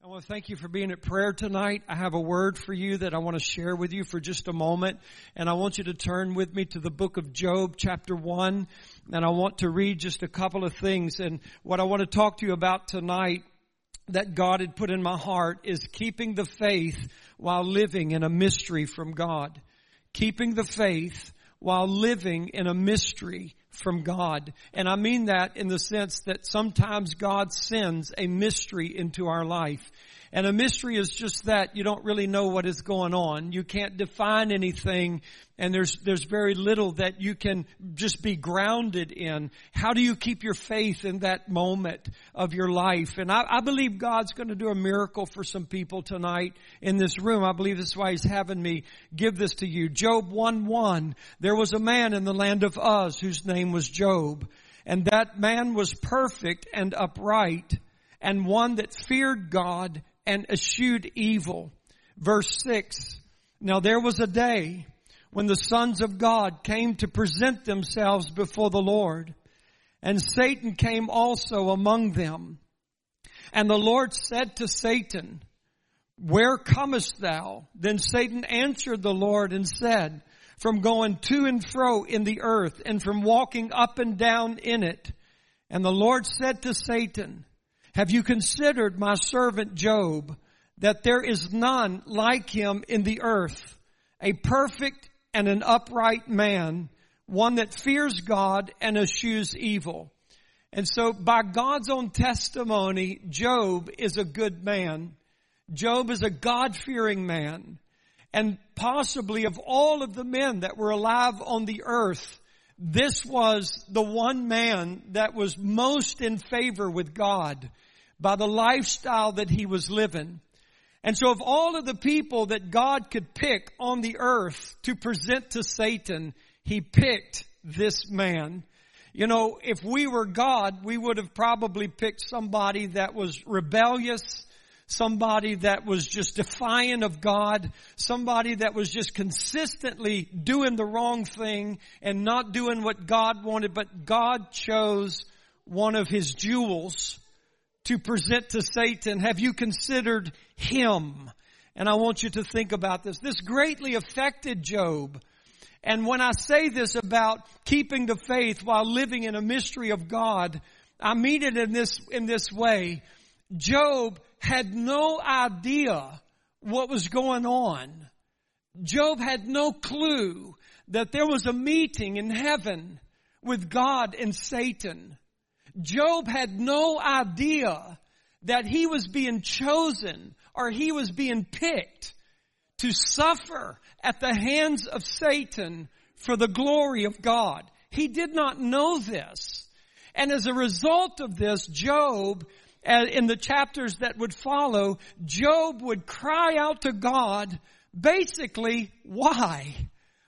I want to thank you for being at prayer tonight. I have a word for you that I want to share with you for just a moment. And I want you to turn with me to the book of Job, chapter 1. And I want to read just a couple of things. And what I want to talk to you about tonight that God had put in my heart is keeping the faith while living in a mystery from God. Keeping the faith while living in a mystery from God. And I mean that in the sense that sometimes God sends a mystery into our life. And a mystery is just that you don't really know what is going on. You can't define anything and there's, there's very little that you can just be grounded in. How do you keep your faith in that moment of your life? And I, I believe God's going to do a miracle for some people tonight in this room. I believe this is why He's having me give this to you. Job 1-1. There was a man in the land of Uz whose name was Job. And that man was perfect and upright and one that feared God and eschewed evil. Verse 6. Now there was a day when the sons of God came to present themselves before the Lord, and Satan came also among them. And the Lord said to Satan, Where comest thou? Then Satan answered the Lord and said, From going to and fro in the earth, and from walking up and down in it. And the Lord said to Satan, have you considered my servant Job, that there is none like him in the earth, a perfect and an upright man, one that fears God and eschews evil. And so by God's own testimony, Job is a good man. Job is a God-fearing man. And possibly of all of the men that were alive on the earth, this was the one man that was most in favor with God by the lifestyle that he was living. And so of all of the people that God could pick on the earth to present to Satan, he picked this man. You know, if we were God, we would have probably picked somebody that was rebellious, somebody that was just defiant of God, somebody that was just consistently doing the wrong thing and not doing what God wanted, but God chose one of his jewels to present to Satan. Have you considered him? And I want you to think about this. This greatly affected Job. And when I say this about keeping the faith while living in a mystery of God, I mean it in this, in this way. Job had no idea what was going on. Job had no clue that there was a meeting in heaven with God and Satan. Job had no idea that he was being chosen or he was being picked to suffer at the hands of Satan for the glory of God. He did not know this. And as a result of this, Job, uh, in the chapters that would follow, Job would cry out to God, basically, why?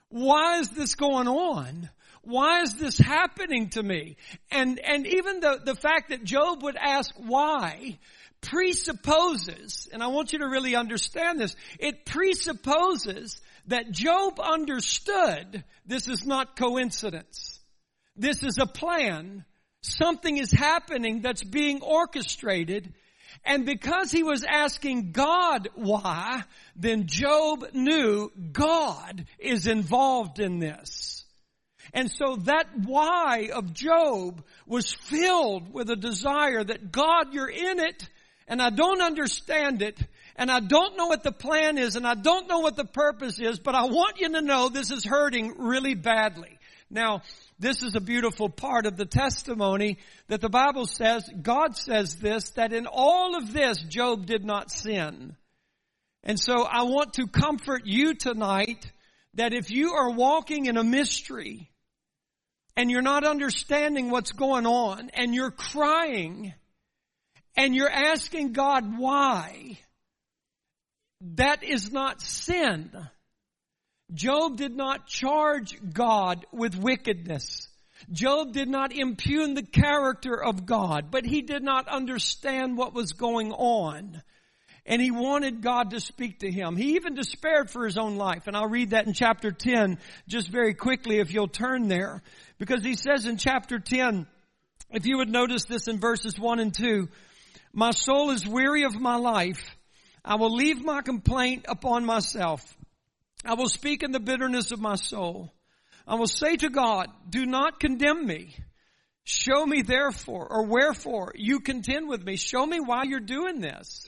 Why is this going on? Why is this happening to me? And, and even the, the fact that Job would ask why presupposes, and I want you to really understand this, it presupposes that Job understood this is not coincidence. This is a plan. Something is happening that's being orchestrated. And because he was asking God why, then Job knew God is involved in this. And so that why of Job was filled with a desire that God, you're in it and I don't understand it and I don't know what the plan is and I don't know what the purpose is, but I want you to know this is hurting really badly. Now, this is a beautiful part of the testimony that the Bible says, God says this, that in all of this, Job did not sin. And so I want to comfort you tonight that if you are walking in a mystery, and you're not understanding what's going on and you're crying and you're asking God why, that is not sin. Job did not charge God with wickedness. Job did not impugn the character of God, but he did not understand what was going on. And he wanted God to speak to him. He even despaired for his own life. And I'll read that in chapter 10 just very quickly if you'll turn there. Because he says in chapter 10, if you would notice this in verses 1 and 2, My soul is weary of my life. I will leave my complaint upon myself. I will speak in the bitterness of my soul. I will say to God, do not condemn me. Show me therefore, or wherefore you contend with me. Show me why you're doing this.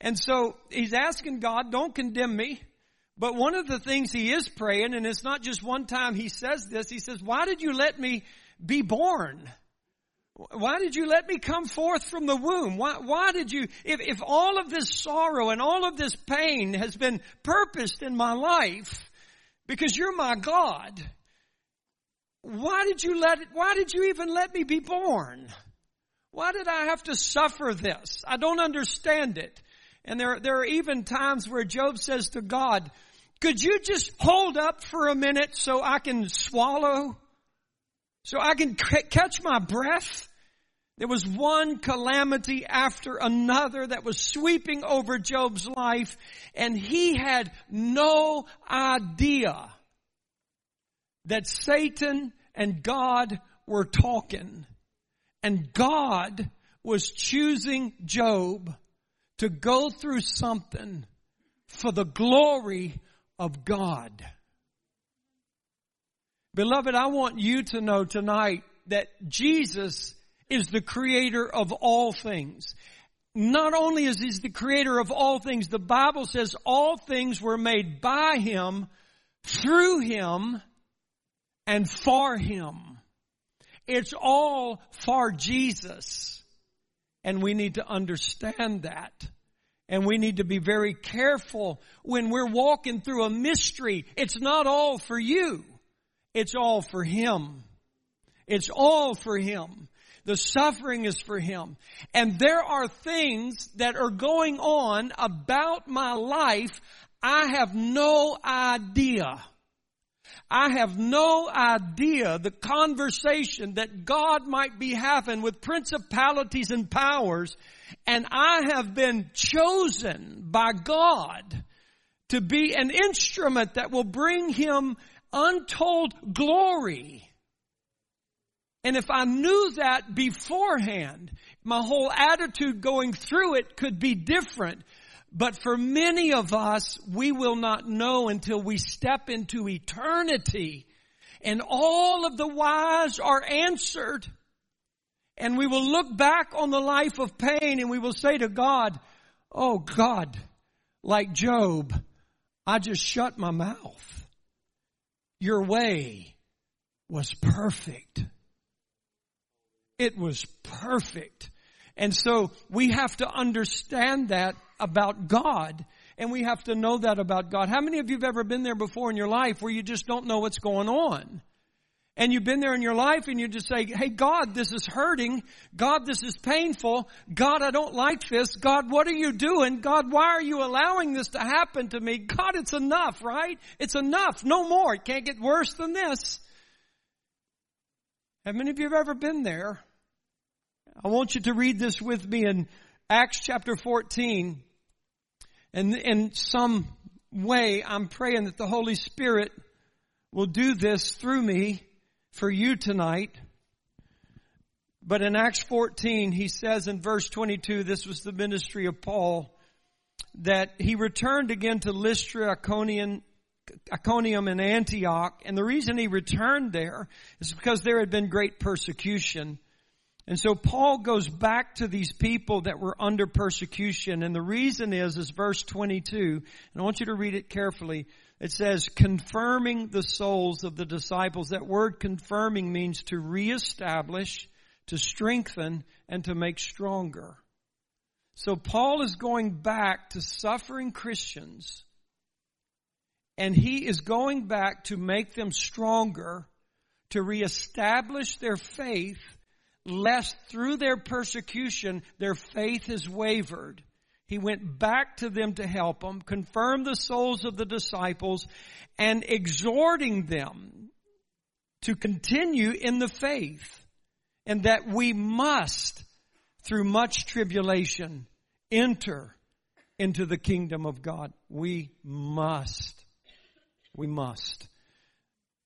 And so he's asking God, don't condemn me. But one of the things he is praying, and it's not just one time he says this, he says, why did you let me be born? Why did you let me come forth from the womb? Why, why did you, if, if all of this sorrow and all of this pain has been purposed in my life, because you're my God, why did you let it, why did you even let me be born? Why did I have to suffer this? I don't understand it. And there, there are even times where Job says to God, could you just hold up for a minute so I can swallow? So I can c- catch my breath? There was one calamity after another that was sweeping over Job's life and he had no idea that Satan and God were talking and God was choosing Job to go through something for the glory of God. Beloved, I want you to know tonight that Jesus is the creator of all things. Not only is he the creator of all things, the Bible says all things were made by him, through him, and for him. It's all for Jesus. And we need to understand that. And we need to be very careful when we're walking through a mystery. It's not all for you. It's all for Him. It's all for Him. The suffering is for Him. And there are things that are going on about my life I have no idea. I have no idea the conversation that God might be having with principalities and powers and I have been chosen by God to be an instrument that will bring Him untold glory. And if I knew that beforehand, my whole attitude going through it could be different. But for many of us, we will not know until we step into eternity and all of the whys are answered. And we will look back on the life of pain and we will say to God, Oh God, like Job, I just shut my mouth. Your way was perfect. It was perfect. And so we have to understand that about God and we have to know that about God. How many of you have ever been there before in your life where you just don't know what's going on? And you've been there in your life and you just say, Hey God, this is hurting. God, this is painful. God, I don't like this. God, what are you doing? God, why are you allowing this to happen to me? God, it's enough, right? It's enough. No more. It can't get worse than this. Have many of you have ever been there? I want you to read this with me in Acts chapter 14. And in some way, I'm praying that the Holy Spirit will do this through me for you tonight. But in Acts 14, he says in verse 22, this was the ministry of Paul, that he returned again to Lystra, Iconium, Iconium and Antioch. And the reason he returned there is because there had been great persecution. And so Paul goes back to these people that were under persecution. And the reason is, is verse 22. And I want you to read it carefully. It says, confirming the souls of the disciples. That word confirming means to reestablish, to strengthen, and to make stronger. So Paul is going back to suffering Christians, and he is going back to make them stronger, to reestablish their faith, lest through their persecution their faith has wavered. He went back to them to help them, confirm the souls of the disciples, and exhorting them to continue in the faith and that we must, through much tribulation, enter into the kingdom of God. We must. We must.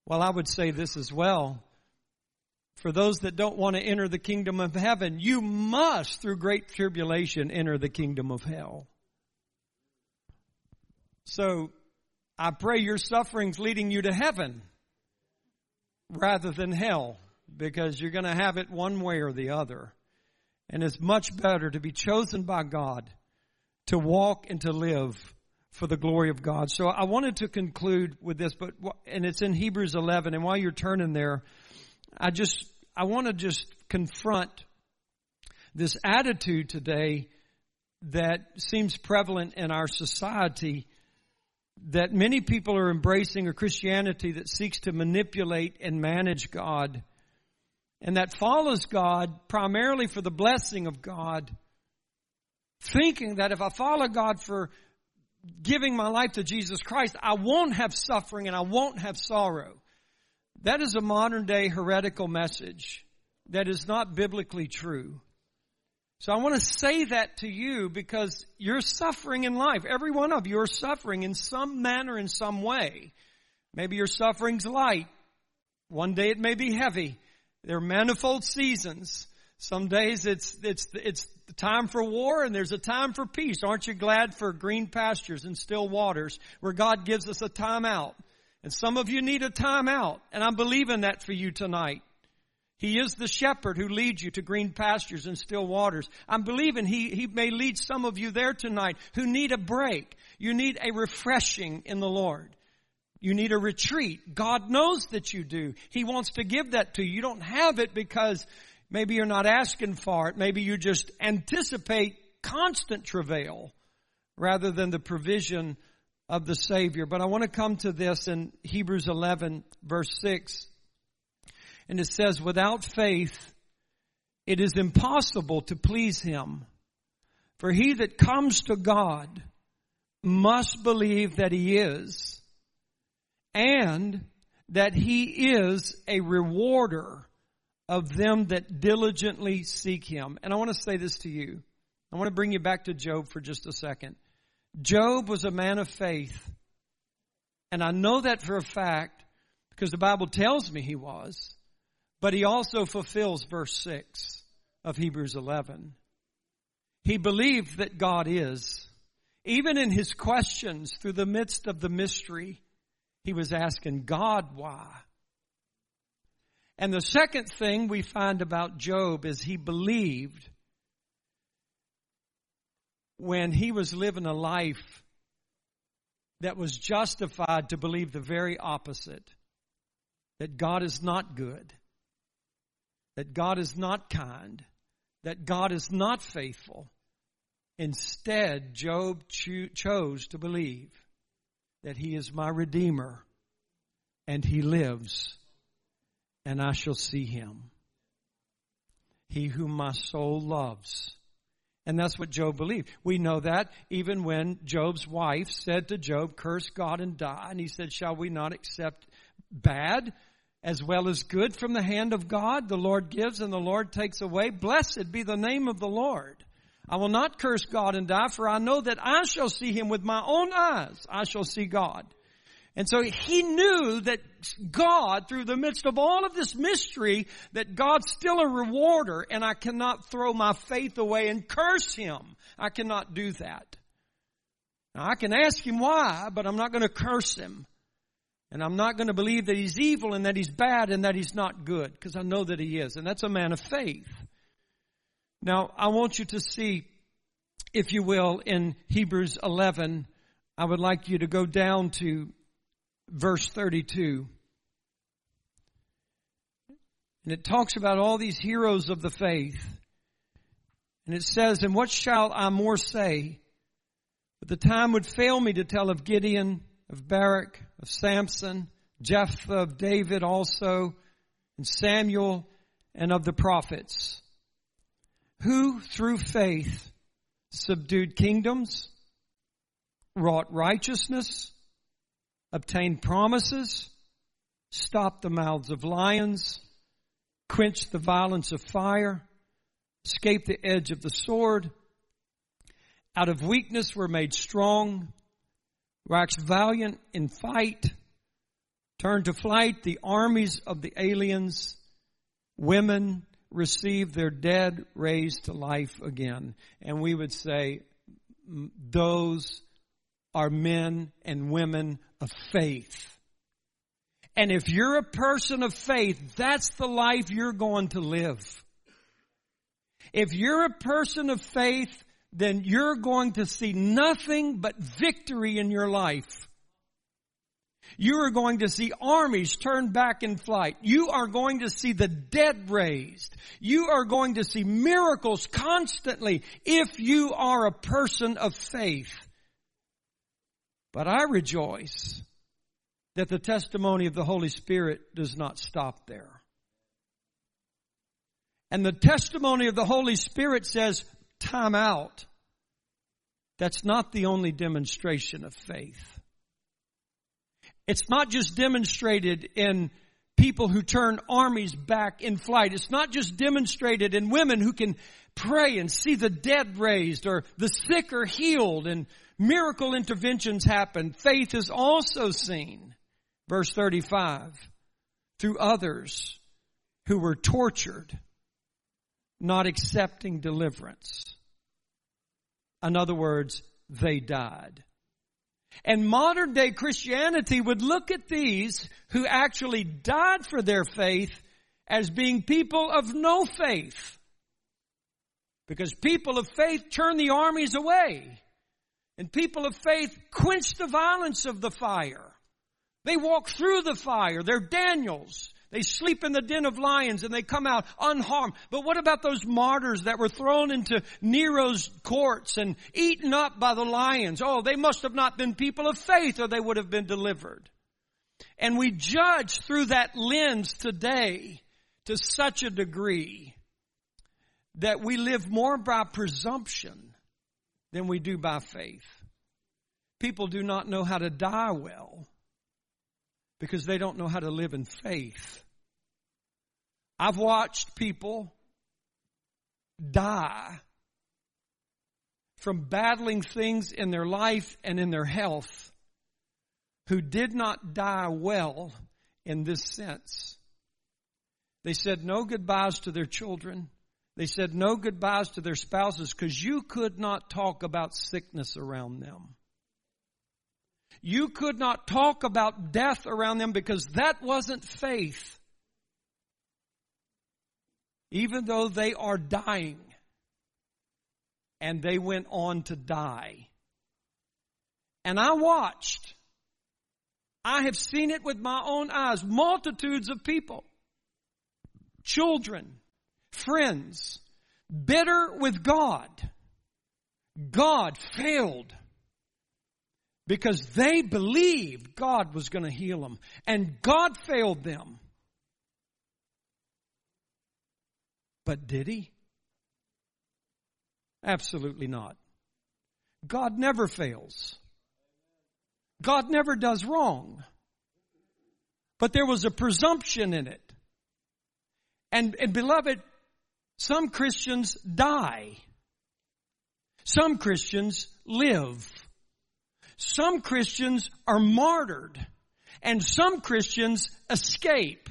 Well, I would say this as well. For those that don't want to enter the kingdom of heaven, you must, through great tribulation, enter the kingdom of hell. So, I pray your suffering's leading you to heaven rather than hell because you're going to have it one way or the other. And it's much better to be chosen by God to walk and to live for the glory of God. So I wanted to conclude with this, but, and it's in Hebrews 11. And while you're turning there, I just, I want to just confront this attitude today that seems prevalent in our society that many people are embracing a Christianity that seeks to manipulate and manage God and that follows God primarily for the blessing of God, thinking that if I follow God for giving my life to Jesus Christ, I won't have suffering and I won't have sorrow. That is a modern day heretical message that is not biblically true. So I want to say that to you because you're suffering in life. Every one of you are suffering in some manner, in some way. Maybe your suffering's light. One day it may be heavy. There are manifold seasons. Some days it's, it's, it's the time for war and there's a time for peace. Aren't you glad for green pastures and still waters where God gives us a time out? And some of you need a time out and I'm believing that for you tonight. He is the shepherd who leads you to green pastures and still waters. I'm believing he, he may lead some of you there tonight who need a break. You need a refreshing in the Lord. You need a retreat. God knows that you do. He wants to give that to you. You don't have it because maybe you're not asking for it. Maybe you just anticipate constant travail rather than the provision of the Savior. But I want to come to this in Hebrews 11 verse 6. And it says, without faith, it is impossible to please Him. For he that comes to God must believe that He is and that he is a rewarder of them that diligently seek him. And I want to say this to you. I want to bring you back to Job for just a second. Job was a man of faith. And I know that for a fact because the Bible tells me he was. But he also fulfills verse 6 of Hebrews 11. He believed that God is. Even in his questions through the midst of the mystery, he was asking God why. And the second thing we find about Job is he believed when he was living a life that was justified to believe the very opposite that God is not good, that God is not kind, that God is not faithful. Instead, Job cho- chose to believe that he is my Redeemer and he lives and I shall see him. He whom my soul loves. And that's what Job believed. We know that even when Job's wife said to Job, curse God and die. And he said, shall we not accept bad as well as good from the hand of God? The Lord gives and the Lord takes away. Blessed be the name of the Lord. I will not curse God and die, for I know that I shall see him with my own eyes. I shall see God. And so he knew that God, through the midst of all of this mystery, that God's still a rewarder and I cannot throw my faith away and curse him. I cannot do that. Now I can ask him why, but I'm not going to curse him. And I'm not going to believe that he's evil and that he's bad and that he's not good because I know that he is. And that's a man of faith. Now, I want you to see, if you will, in Hebrews 11, I would like you to go down to verse 32. And it talks about all these heroes of the faith. And it says, And what shall I more say? But the time would fail me to tell of Gideon, of Barak, of Samson, Jephthah, of David also, and Samuel, and of the prophets who through faith subdued kingdoms, wrought righteousness, obtained promises, stopped the mouths of lions, quenched the violence of fire, escaped the edge of the sword, out of weakness were made strong, waxed valiant in fight, turned to flight the armies of the aliens, women receive their dead raised to life again. And we would say, those are men and women of faith. And if you're a person of faith, that's the life you're going to live. If you're a person of faith, then you're going to see nothing but victory in your life. You are going to see armies turn back in flight. You are going to see the dead raised. You are going to see miracles constantly if you are a person of faith. But I rejoice that the testimony of the Holy Spirit does not stop there. And the testimony of the Holy Spirit says, time out. That's not the only demonstration of faith. It's not just demonstrated in people who turn armies back in flight. It's not just demonstrated in women who can pray and see the dead raised or the sick are healed and miracle interventions happen. Faith is also seen Verse 35, through others who were tortured, not accepting deliverance. In other words, they died. And modern day Christianity would look at these who actually died for their faith as being people of no faith. Because people of faith turn the armies away. And people of faith quench the violence of the fire. They walk through the fire. They're Daniels. They sleep in the den of lions and they come out unharmed. But what about those martyrs that were thrown into Nero's courts and eaten up by the lions? Oh, they must have not been people of faith or they would have been delivered. And we judge through that lens today to such a degree that we live more by presumption than we do by faith. People do not know how to die well because they don't know how to live in faith. I've watched people die from battling things in their life and in their health who did not die well in this sense. They said no goodbyes to their children. They said no goodbyes to their spouses because you could not talk about sickness around them. You could not talk about death around them because that wasn't faith. Even though they are dying and they went on to die. And I watched. I have seen it with my own eyes. Multitudes of people, children, friends, bitter with God. God failed because they believed God was going to heal them and God failed them. But did he? Absolutely not. God never fails. God never does wrong. But there was a presumption in it. And, and beloved, some Christians die. Some Christians live. Some Christians are martyred and some Christians escape.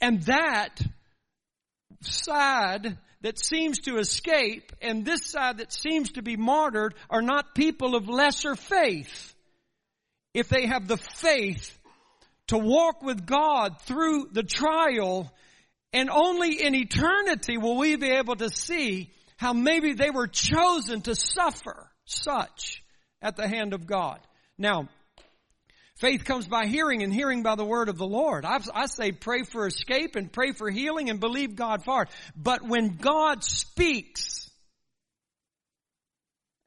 And that side that seems to escape and this side that seems to be martyred are not people of lesser faith. If they have the faith to walk with God through the trial and only in eternity will we be able to see how maybe they were chosen to suffer such at the hand of God. Now, faith comes by hearing and hearing by the word of the Lord. I, I, say pray for escape and pray for healing and believe God it. But when God speaks,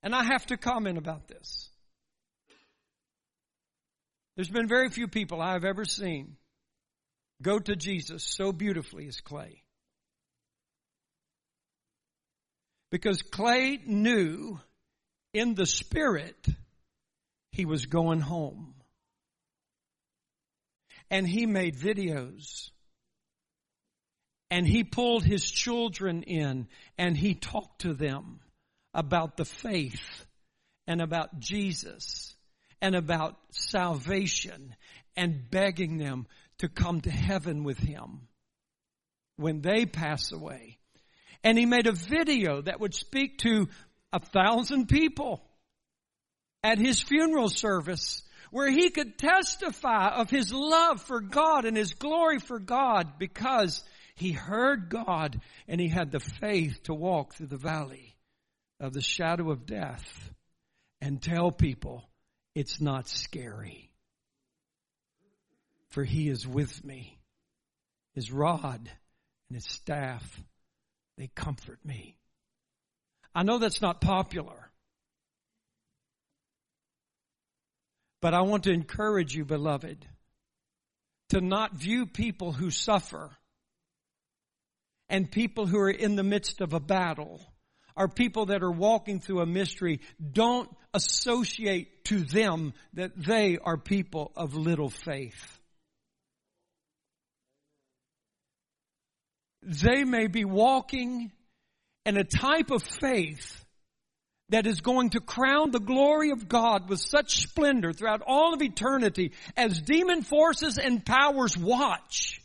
and I have to comment about this. There's been very few people I have ever seen go to Jesus so beautifully as Clay. Because Clay knew in the spirit, he was going home. And he made videos. And he pulled his children in and he talked to them about the faith and about Jesus and about salvation and begging them to come to heaven with him. when they pass away. And he made a video that would speak to a thousand people at his funeral service where he could testify of his love for God and his glory for God because he heard God and he had the faith to walk through the valley of the shadow of death and tell people it's not scary. For he is with me. His rod and his staff, they comfort me. I know that's not popular. But I want to encourage you, beloved, to not view people who suffer and people who are in the midst of a battle or people that are walking through a mystery. Don't associate to them that they are people of little faith. They may be walking in a type of faith that is going to crown the glory of God with such splendor throughout all of eternity as demon forces and powers watch.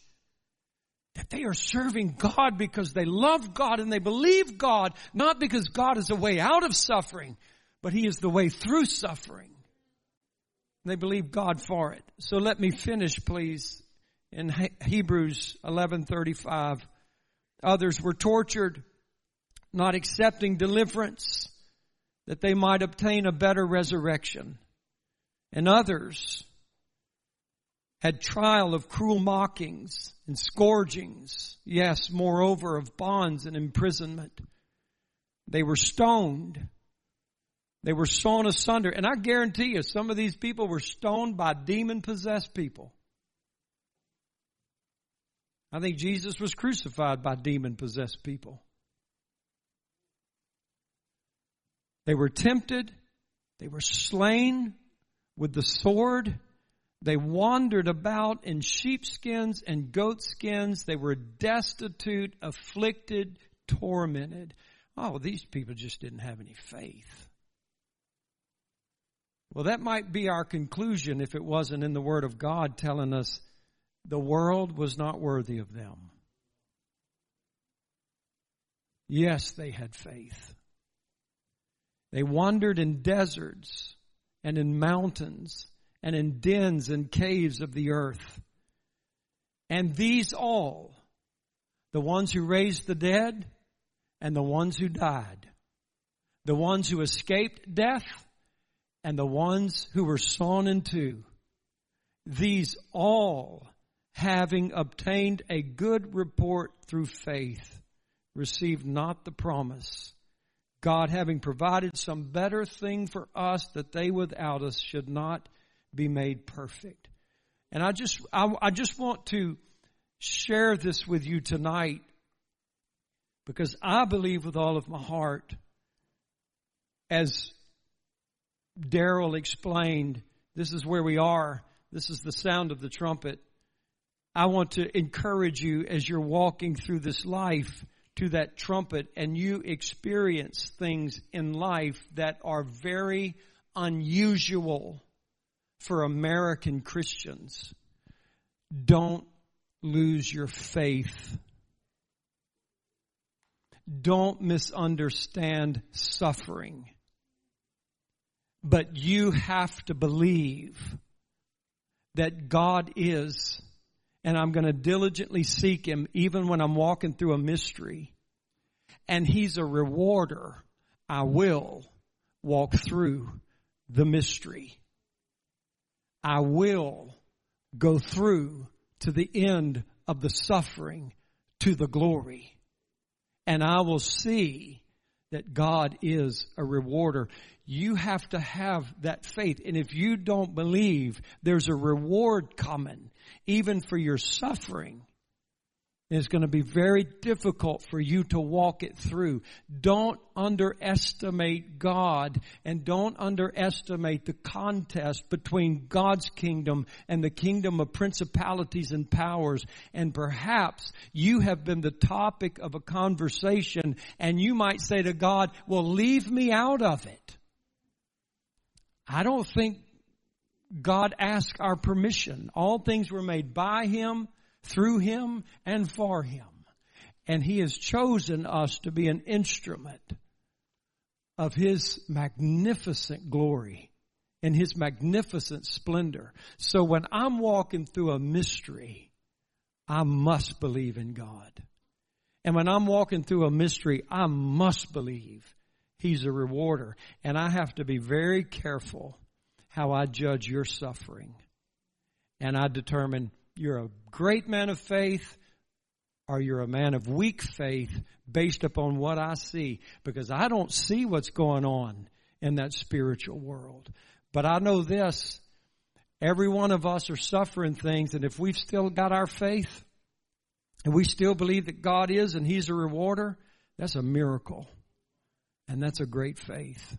That they are serving God because they love God and they believe God, not because God is a way out of suffering, but He is the way through suffering. And they believe God for it. So let me finish please in Hebrews 11:35. Others were tortured, not accepting deliverance that they might obtain a better resurrection. And others had trial of cruel mockings and scourgings. Yes, moreover of bonds and imprisonment. They were stoned. They were sawn asunder. And I guarantee you, some of these people were stoned by demon possessed people. I think Jesus was crucified by demon possessed people. They were tempted. They were slain with the sword. They wandered about in sheepskins and goatskins. They were destitute, afflicted, tormented. Oh, these people just didn't have any faith. Well, that might be our conclusion if it wasn't in the Word of God telling us the world was not worthy of them. Yes, they had faith. They wandered in deserts and in mountains and in dens and caves of the earth. And these all, the ones who raised the dead and the ones who died, the ones who escaped death and the ones who were sawn in two, these all, having obtained a good report through faith, received not the promise God having provided some better thing for us that they without us should not be made perfect. And I just, I, I just want to share this with you tonight because I believe with all of my heart, as Daryl explained, this is where we are. This is the sound of the trumpet. I want to encourage you as you're walking through this life to that trumpet and you experience things in life that are very unusual for American Christians, don't lose your faith. Don't misunderstand suffering. But you have to believe that God is and I'm going to diligently seek him even when I'm walking through a mystery. And he's a rewarder. I will walk through the mystery. I will go through to the end of the suffering to the glory. And I will see that God is a rewarder. You have to have that faith. And if you don't believe there's a reward coming, even for your suffering, it's going to be very difficult for you to walk it through. Don't underestimate God and don't underestimate the contest between God's kingdom and the kingdom of principalities and powers. And perhaps you have been the topic of a conversation and you might say to God, well, leave me out of it. I don't think God asked our permission. All things were made by Him, through Him, and for Him. And He has chosen us to be an instrument of His magnificent glory and His magnificent splendor. So when I'm walking through a mystery, I must believe in God. And when I'm walking through a mystery, I must believe He's a rewarder. And I have to be very careful how I judge your suffering. And I determine you're a great man of faith or you're a man of weak faith based upon what I see because I don't see what's going on in that spiritual world. But I know this, every one of us are suffering things and if we've still got our faith and we still believe that God is and He's a rewarder, that's a miracle. And that's a great faith.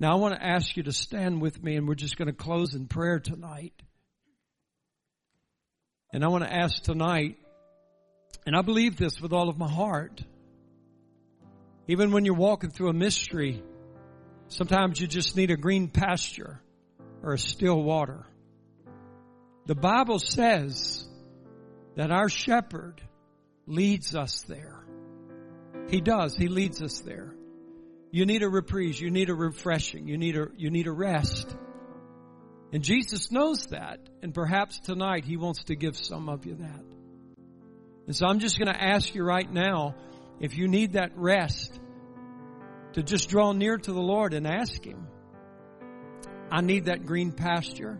Now I want to ask you to stand with me and we're just going to close in prayer tonight. And I want to ask tonight, and I believe this with all of my heart, even when you're walking through a mystery, sometimes you just need a green pasture or a still water. The Bible says that our shepherd leads us there. He does. He leads us there. You need a reprise. You need a refreshing. You need a, you need a rest. And Jesus knows that. And perhaps tonight He wants to give some of you that. And so I'm just going to ask you right now, if you need that rest, to just draw near to the Lord and ask Him. I need that green pasture.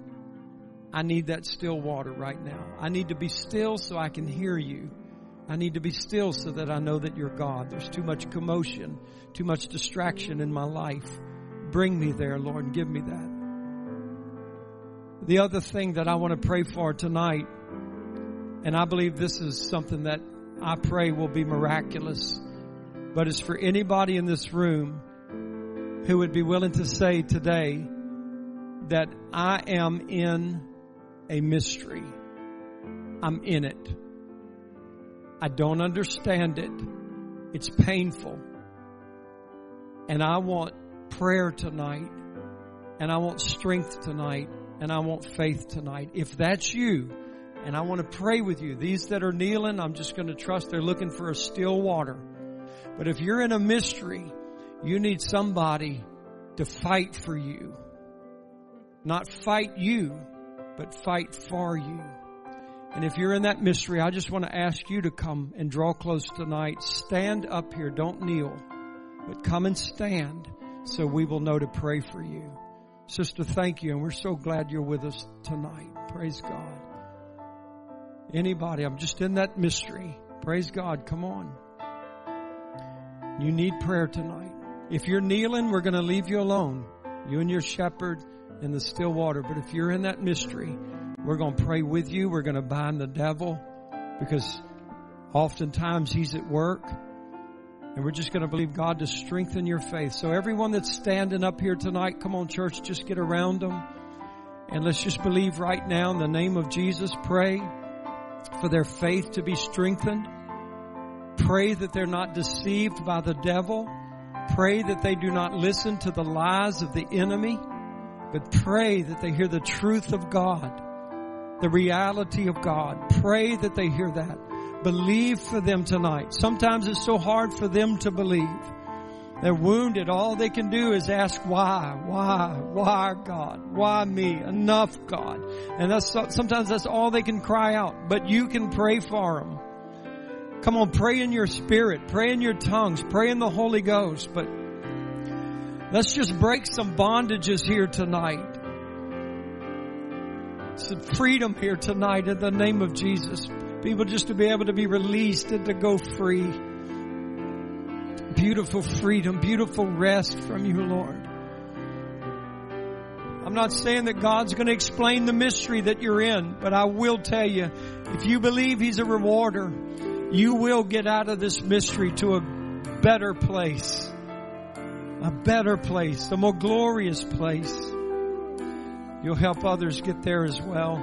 I need that still water right now. I need to be still so I can hear you. I need to be still so that I know that you're God. There's too much commotion, too much distraction in my life. Bring me there, Lord, and give me that. The other thing that I want to pray for tonight, and I believe this is something that I pray will be miraculous, but it's for anybody in this room who would be willing to say today that I am in a mystery. I'm in it. I don't understand it. It's painful. And I want prayer tonight. And I want strength tonight. And I want faith tonight. If that's you, and I want to pray with you, these that are kneeling, I'm just going to trust they're looking for a still water. But if you're in a mystery, you need somebody to fight for you. Not fight you, but fight for you. And if you're in that mystery, I just want to ask you to come and draw close tonight. Stand up here. Don't kneel, but come and stand so we will know to pray for you. Sister, thank you. And we're so glad you're with us tonight. Praise God. Anybody, I'm just in that mystery. Praise God. Come on. You need prayer tonight. If you're kneeling, we're going to leave you alone. You and your shepherd in the still water. But if you're in that mystery, we're going to pray with you. We're going to bind the devil because oftentimes he's at work. And we're just going to believe God to strengthen your faith. So everyone that's standing up here tonight, come on church, just get around them. And let's just believe right now in the name of Jesus. Pray for their faith to be strengthened. Pray that they're not deceived by the devil. Pray that they do not listen to the lies of the enemy, but pray that they hear the truth of God the reality of God. Pray that they hear that. Believe for them tonight. Sometimes it's so hard for them to believe. They're wounded. All they can do is ask why, why, why God, why me? Enough God. And that's sometimes that's all they can cry out. But you can pray for them. Come on, pray in your spirit, pray in your tongues, pray in the Holy Ghost. But let's just break some bondages here tonight some freedom here tonight in the name of Jesus. People just to be able to be released and to go free. Beautiful freedom, beautiful rest from you, Lord. I'm not saying that God's going to explain the mystery that you're in, but I will tell you, if you believe He's a rewarder, you will get out of this mystery to a better place. A better place, a more glorious place. You'll help others get there as well.